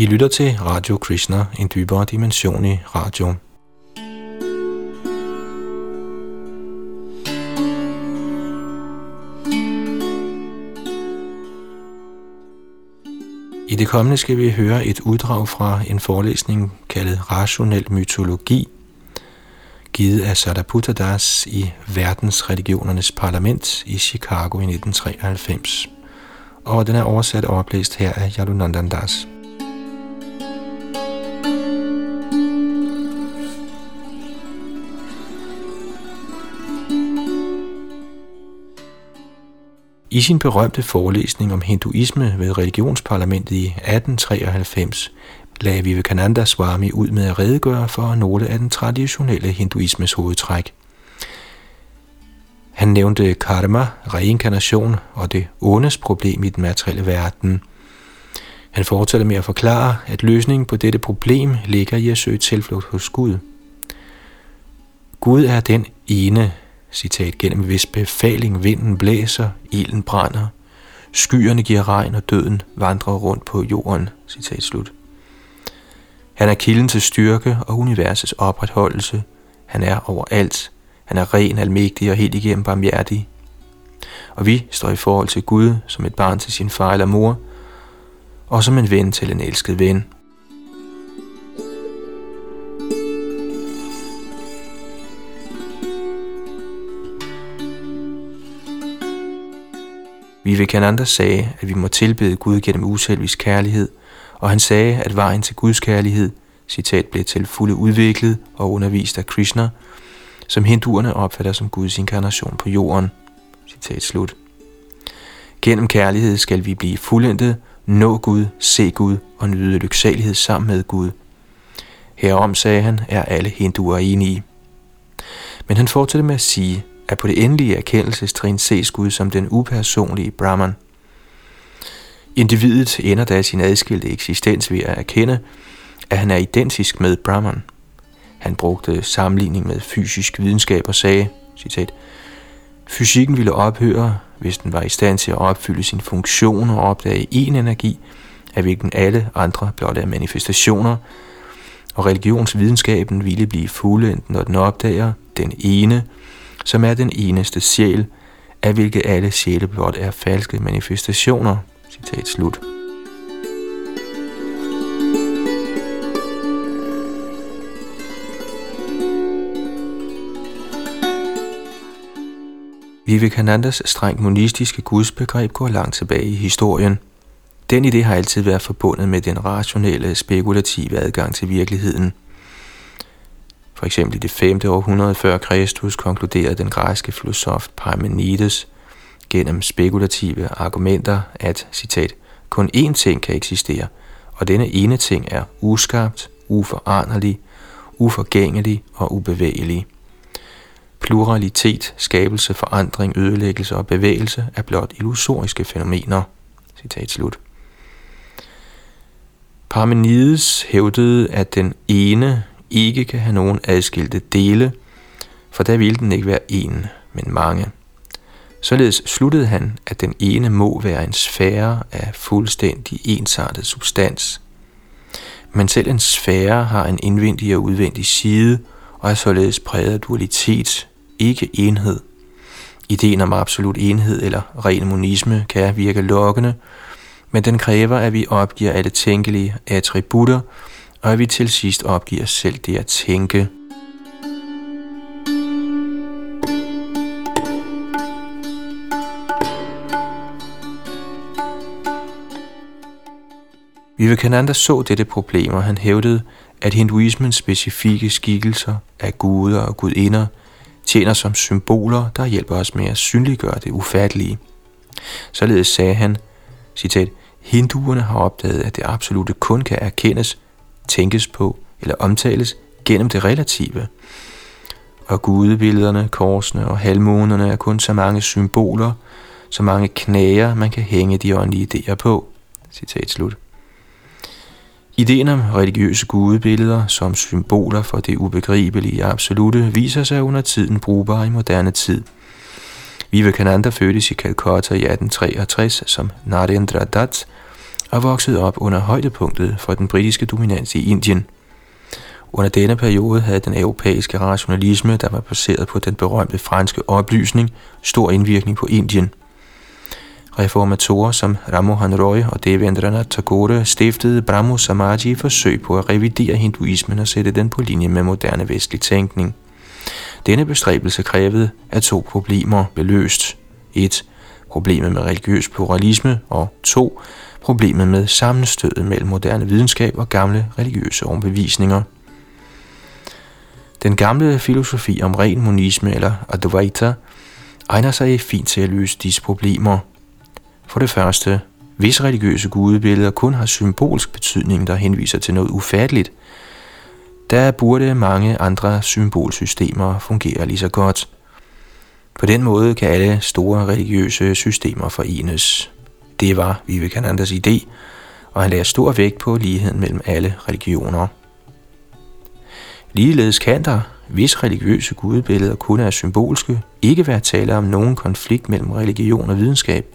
I lytter til Radio Krishna, en dybere dimension i radio. I det kommende skal vi høre et uddrag fra en forelæsning kaldet Rationel Mytologi, givet af Sariputta Das i Verdensreligionernes Parlament i Chicago i 1993. Og den er oversat og oplæst her af Yadunandan Das. I sin berømte forelæsning om hinduisme ved religionsparlamentet i 1893 lagde Vivekananda Swami ud med at redegøre for nogle af den traditionelle hinduismes hovedtræk. Han nævnte karma, reinkarnation og det ondes problem i den materielle verden. Han fortsatte med at forklare, at løsningen på dette problem ligger i at søge tilflugt hos Gud. Gud er den ene, citat, gennem hvis befaling vinden blæser, ilden brænder, skyerne giver regn og døden vandrer rundt på jorden, citat slut. Han er kilden til styrke og universets opretholdelse. Han er overalt. Han er ren, almægtig og helt igennem barmhjertig. Og vi står i forhold til Gud som et barn til sin far eller mor, og som en ven til en elsket ven. Vivekananda sagde, at vi må tilbede Gud gennem uselvisk kærlighed, og han sagde, at vejen til Guds kærlighed, citat, blev til fulde udviklet og undervist af Krishna, som hinduerne opfatter som Guds inkarnation på jorden. Citat slut. Gennem kærlighed skal vi blive fuldendet, nå Gud, se Gud og nyde lyksalighed sammen med Gud. Herom, sagde han, er alle hinduer enige. Men han fortsætter med at sige, at på det endelige erkendelsestrin ses Gud som den upersonlige Brahman. Individet ender da sin adskilte eksistens ved at erkende, at han er identisk med Brahman. Han brugte sammenligning med fysisk videnskab og sagde, citat, Fysikken ville ophøre, hvis den var i stand til at opfylde sin funktion og opdage én energi, af hvilken alle andre blot er manifestationer, og religionsvidenskaben ville blive fuldendt, når den opdager den ene, som er den eneste sjæl, af hvilke alle sjæle blot er falske manifestationer. Citat slut. Vivekanandas strengt monistiske gudsbegreb går langt tilbage i historien. Den idé har altid været forbundet med den rationelle, spekulative adgang til virkeligheden – for eksempel i det 5. århundrede før Kristus konkluderede den græske filosof Parmenides gennem spekulative argumenter, at, citat, kun én ting kan eksistere, og denne ene ting er uskabt, uforanderlig, uforgængelig og ubevægelig. Pluralitet, skabelse, forandring, ødelæggelse og bevægelse er blot illusoriske fænomener. Citat slut. Parmenides hævdede, at den ene ikke kan have nogen adskilte dele, for der ville den ikke være en, men mange. Således sluttede han, at den ene må være en sfære af fuldstændig ensartet substans. Men selv en sfære har en indvendig og udvendig side, og er således præget af dualitet, ikke enhed. Ideen om absolut enhed eller ren monisme kan virke lokkende, men den kræver, at vi opgiver alle tænkelige attributter, og at vi til sidst opgiver selv det at tænke. Vivekananda så dette problem, og han hævdede, at hinduismens specifikke skikkelser af guder og gudinder tjener som symboler, der hjælper os med at synliggøre det ufattelige. Således sagde han, citat, Hinduerne har opdaget, at det absolute kun kan erkendes tænkes på eller omtales gennem det relative. Og gudebillederne, korsene og halvmånerne er kun så mange symboler, så mange knager, man kan hænge de åndelige idéer på. Citat slut. Ideen om religiøse gudebilleder som symboler for det ubegribelige absolute viser sig under tiden brugbar i moderne tid. Vivekananda fødtes i Calcutta i 1863 som Narendra Dutt og voksede op under højdepunktet for den britiske dominans i Indien. Under denne periode havde den europæiske rationalisme, der var baseret på den berømte franske oplysning, stor indvirkning på Indien. Reformatorer som Ramohan Roy og Devendranath Tagore stiftede Brahmo Samaji i forsøg på at revidere hinduismen og sætte den på linje med moderne vestlig tænkning. Denne bestræbelse krævede, at to problemer blev løst. 1. Problemet med religiøs pluralisme, og 2. Problemet med sammenstødet mellem moderne videnskab og gamle religiøse overbevisninger. Den gamle filosofi om ren monisme eller Advaita egner sig fint til at løse disse problemer. For det første, hvis religiøse gudebilleder kun har symbolsk betydning, der henviser til noget ufatteligt, der burde mange andre symbolsystemer fungere lige så godt. På den måde kan alle store religiøse systemer forenes. Det var Vivekanandas idé, og han lagde stor vægt på ligheden mellem alle religioner. Ligeledes kan der, hvis religiøse gudebilleder kun er symbolske, ikke være tale om nogen konflikt mellem religion og videnskab.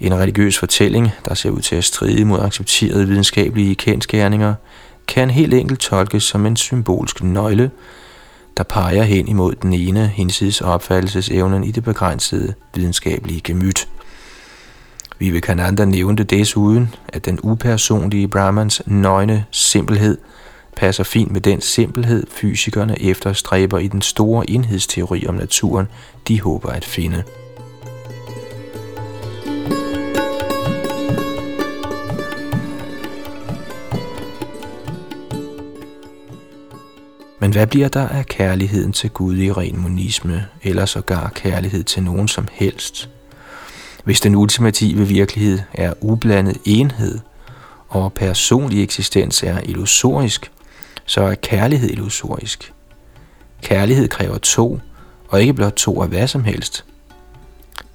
En religiøs fortælling, der ser ud til at stride mod accepterede videnskabelige kendskærninger, kan helt enkelt tolkes som en symbolsk nøgle, der peger hen imod den ene hinsides opfattelsesevnen i det begrænsede videnskabelige gemyt. Vivekananda nævnte desuden, at den upersonlige Brahmans nøgne simpelhed passer fint med den simpelhed, fysikerne efterstræber i den store enhedsteori om naturen, de håber at finde. Men hvad bliver der af kærligheden til Gud i ren monisme, eller sågar kærlighed til nogen som helst? Hvis den ultimative virkelighed er ublandet enhed, og personlig eksistens er illusorisk, så er kærlighed illusorisk. Kærlighed kræver to, og ikke blot to af hvad som helst.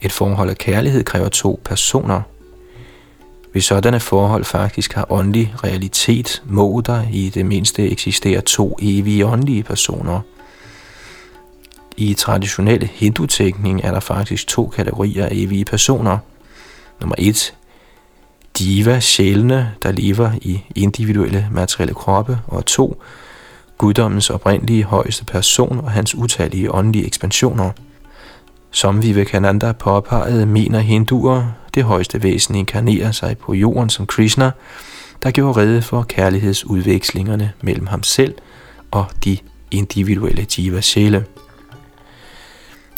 Et forhold af kærlighed kræver to personer – hvis sådanne forhold faktisk har åndelig realitet, må der i det mindste eksistere to evige åndelige personer. I traditionel hindu-tænkning er der faktisk to kategorier af evige personer. Nummer et, diva sjælene, der lever i individuelle materielle kroppe, og to, guddommens oprindelige højeste person og hans utallige åndelige ekspansioner – som Vivekananda påpegede, mener hinduer, det højeste væsen inkarnerer sig på jorden som Krishna, der gjorde rede for kærlighedsudvekslingerne mellem ham selv og de individuelle jiva sjæle.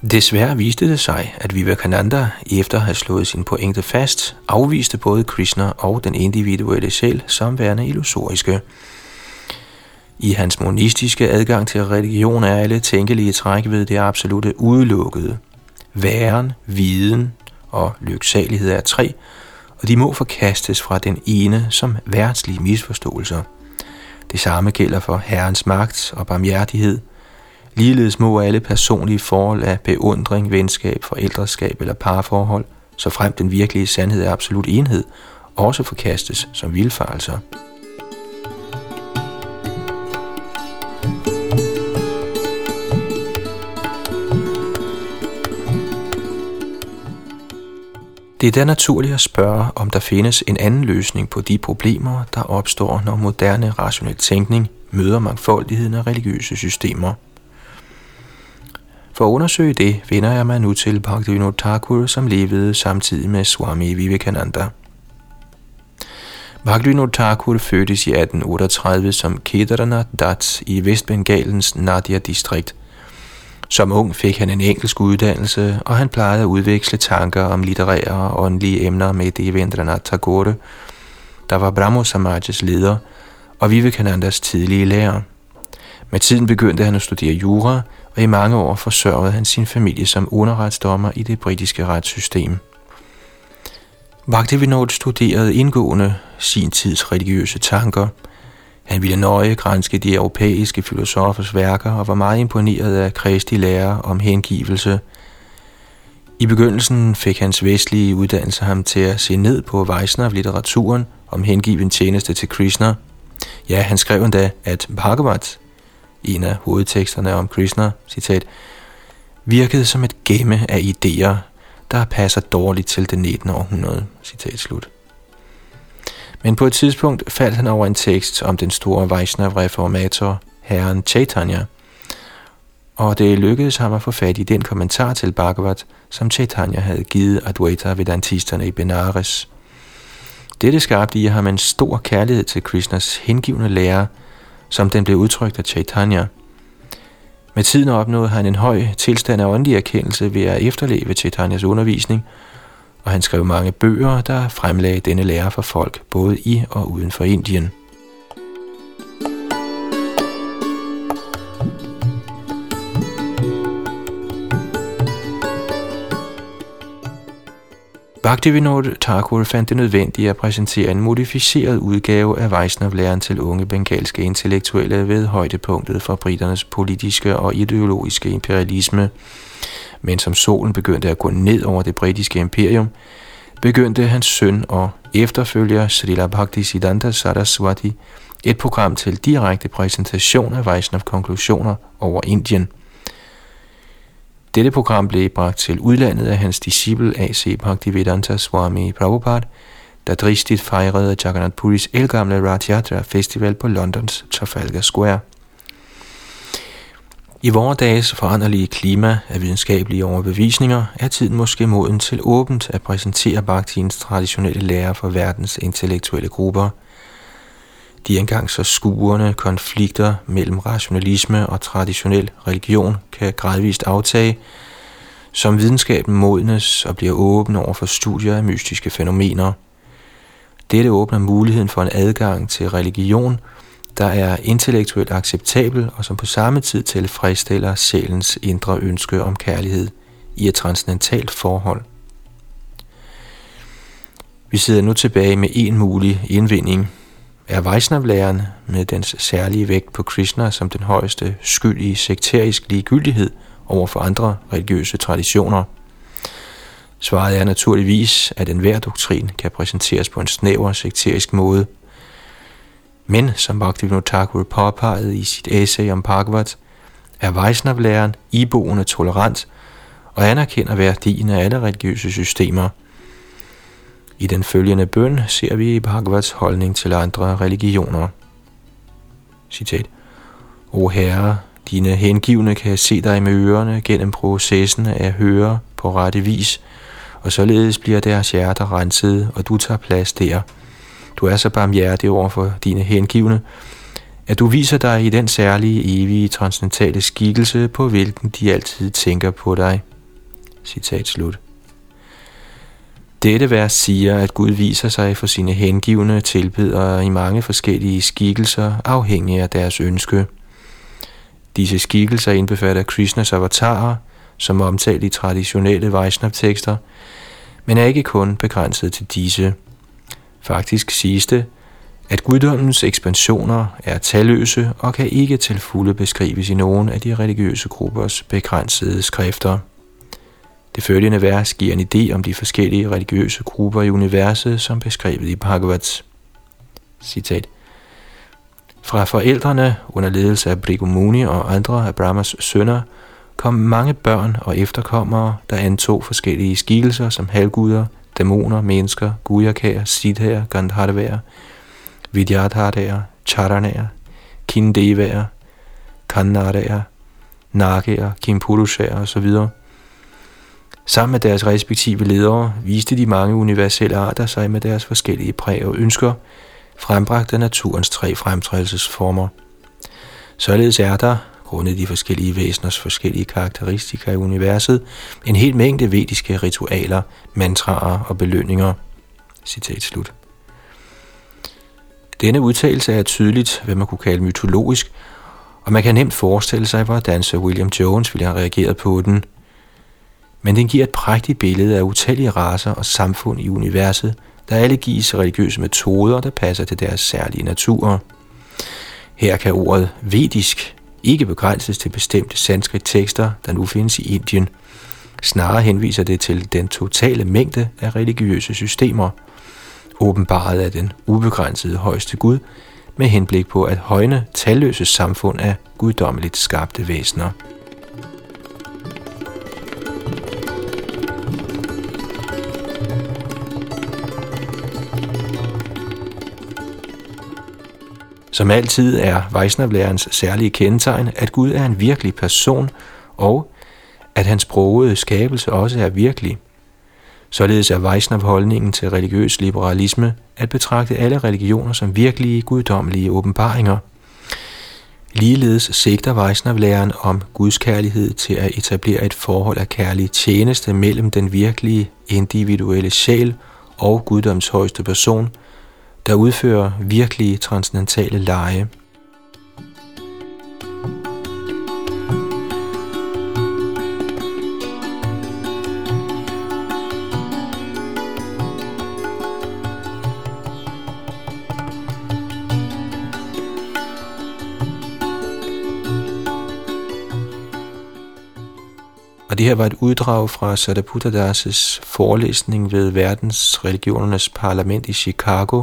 Desværre viste det sig, at Vivekananda, efter at have slået sin pointe fast, afviste både Krishna og den individuelle sjæl som værende illusoriske. I hans monistiske adgang til religion er alle tænkelige træk ved det absolute udelukkede. Væren, viden og lyksalighed er tre, og de må forkastes fra den ene som værtslige misforståelser. Det samme gælder for Herrens magt og barmhjertighed. Ligeledes må alle personlige forhold af beundring, venskab, forældreskab eller parforhold, så frem den virkelige sandhed er absolut enhed, også forkastes som vildfarelser. Det er da naturligt at spørge, om der findes en anden løsning på de problemer, der opstår, når moderne rationel tænkning møder mangfoldigheden af religiøse systemer. For at undersøge det, vender jeg mig nu til Bhaktivinoda Thakur, som levede samtidig med Swami Vivekananda. Bhaktivinoda Thakur fødtes i 1838 som Kedarnath Dat i Vestbengalens Nadia-distrikt – som ung fik han en engelsk uddannelse, og han plejede at udveksle tanker om litterære og åndelige emner med Devendranath Tagore, der var Brahmo Samajas leder og Vivekanandas tidlige lærer. Med tiden begyndte han at studere jura, og i mange år forsørgede han sin familie som underretsdommer i det britiske retssystem. Vagtevinod studerede indgående sin tids religiøse tanker – han ville nøje grænske de europæiske filosofers værker og var meget imponeret af Kristi lære om hengivelse. I begyndelsen fik hans vestlige uddannelse ham til at se ned på Vaisnav-litteraturen om hengiven tjeneste til Krishna. Ja, han skrev endda, at Bhagavat, en af hovedteksterne om Krishna, citat, virkede som et gemme af idéer, der passer dårligt til det 19. århundrede. Citat slut. Men på et tidspunkt faldt han over en tekst om den store Vaishnav-reformator, herren Chaitanya, og det lykkedes ham at få fat i den kommentar til Bhagavat, som Chaitanya havde givet Advaita Vedantisterne i Benares. Dette skabte i ham en stor kærlighed til Krishnas hengivne lære, som den blev udtrykt af Chaitanya. Med tiden opnåede han en høj tilstand af åndelig erkendelse ved at efterleve Chaitanyas undervisning, og han skrev mange bøger, der fremlagde denne lære for folk, både i og uden for Indien. Bhaktivinoda Thakur fandt det nødvendigt at præsentere en modificeret udgave af Vaishnav-læren til unge bengalske intellektuelle ved højdepunktet for briternes politiske og ideologiske imperialisme. Men som solen begyndte at gå ned over det britiske imperium, begyndte hans søn og efterfølger Srila Bhakti Siddhanta Saraswati et program til direkte præsentation af Vaishnav-konklusioner over Indien – dette program blev bragt til udlandet af hans disciple A.C. Bhaktivedanta Swami Prabhupada, der dristigt fejrede Jagannath Puris elgamle Rath Yatra Festival på Londons Trafalgar Square. I vores dages foranderlige klima af videnskabelige overbevisninger er tiden måske moden til åbent at præsentere Bhaktiens traditionelle lære for verdens intellektuelle grupper. De engang så skuerne konflikter mellem rationalisme og traditionel religion kan gradvist aftage, som videnskaben modnes og bliver åben over for studier af mystiske fænomener. Dette åbner muligheden for en adgang til religion, der er intellektuelt acceptabel og som på samme tid tilfredsstiller sjælens indre ønske om kærlighed i et transcendentalt forhold. Vi sidder nu tilbage med en mulig indvinding. Er Vaishnav-læren med dens særlige vægt på Krishna som den højeste skyld i sekterisk ligegyldighed – over for andre religiøse traditioner? Svaret er naturligvis, at enhver doktrin kan præsenteres på en snæver sekterisk måde. Men, som Bhaktivinoda Thakur påpegede i sit essay om Bhagavat, er Vaishnav-læren iboende tolerant og anerkender værdien af alle religiøse systemer. I den følgende bøn ser vi i Bhagavats holdning til andre religioner. Citat. O Herre, dine hengivne kan se dig med ørerne gennem processen af at høre på rette vis, og således bliver deres hjerter renset, og du tager plads der. Du er så barmhjertig over for dine hengivne, at du viser dig i den særlige, evige, transcendentale skikkelse, på hvilken de altid tænker på dig. Citat slut. Dette vers siger, at Gud viser sig for sine hengivne tilbedere i mange forskellige skikkelser, afhængig af deres ønske. Disse skikkelser indbefatter Krishnas avatarer, som omtalt i traditionelle Vaishnav-tekster, men er ikke kun begrænset til disse. Faktisk siges det, at guddommens ekspansioner er talløse og kan ikke til fulde beskrives i nogen af de religiøse gruppers begrænsede skrifter. Det følgende vers giver en idé om de forskellige religiøse grupper i universet, som beskrevet i Bhagavats. Citat. Fra forældrene under ledelse af Brigumuni og andre af Brahmas sønner kom mange børn og efterkommere, der antog forskellige skikkelser som halvguder, dæmoner, mennesker, gujakager, sidhager, gandharvager, vidyadhardaer, charanager, kindevager, kannadaer, nager, kimpurushager osv. Sammen med deres respektive ledere viste de mange universelle arter sig med deres forskellige præg og ønsker, frembragt af naturens tre fremtrædelsesformer. Således er der, grundet de forskellige væseners forskellige karakteristika i universet, en hel mængde vediske ritualer, mantraer og belønninger. Citat slut. Denne udtalelse er tydeligt, hvad man kunne kalde mytologisk, og man kan nemt forestille sig, hvordan Sir William Jones ville have reageret på den. Men den giver et prægtigt billede af utallige raser og samfund i universet, der alle gives religiøse metoder, der passer til deres særlige natur. Her kan ordet vedisk ikke begrænses til bestemte sanskrit tekster, der nu findes i Indien. Snarere henviser det til den totale mængde af religiøse systemer, åbenbaret af den ubegrænsede højeste Gud, med henblik på at højne talløse samfund af guddommeligt skabte væsener. Som altid er Vaishnavlærens særlige kendetegn, at Gud er en virkelig person, og at hans brogede skabelse også er virkelig. Således er Vaishnav-holdningen til religiøs liberalisme at betragte alle religioner som virkelige guddommelige åbenbaringer. Ligeledes sigter Vaishnav-læren om Guds kærlighed til at etablere et forhold af kærlig tjeneste mellem den virkelige individuelle sjæl og guddoms højeste person, der udfører virkelige transcendentale lege. Og det her var et uddrag fra Sadaputa Das' forelæsning ved verdens religionernes parlament i Chicago,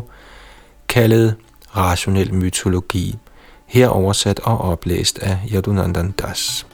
kaldet Rationel mytologi, her oversat og oplæst af Yadunandan Das.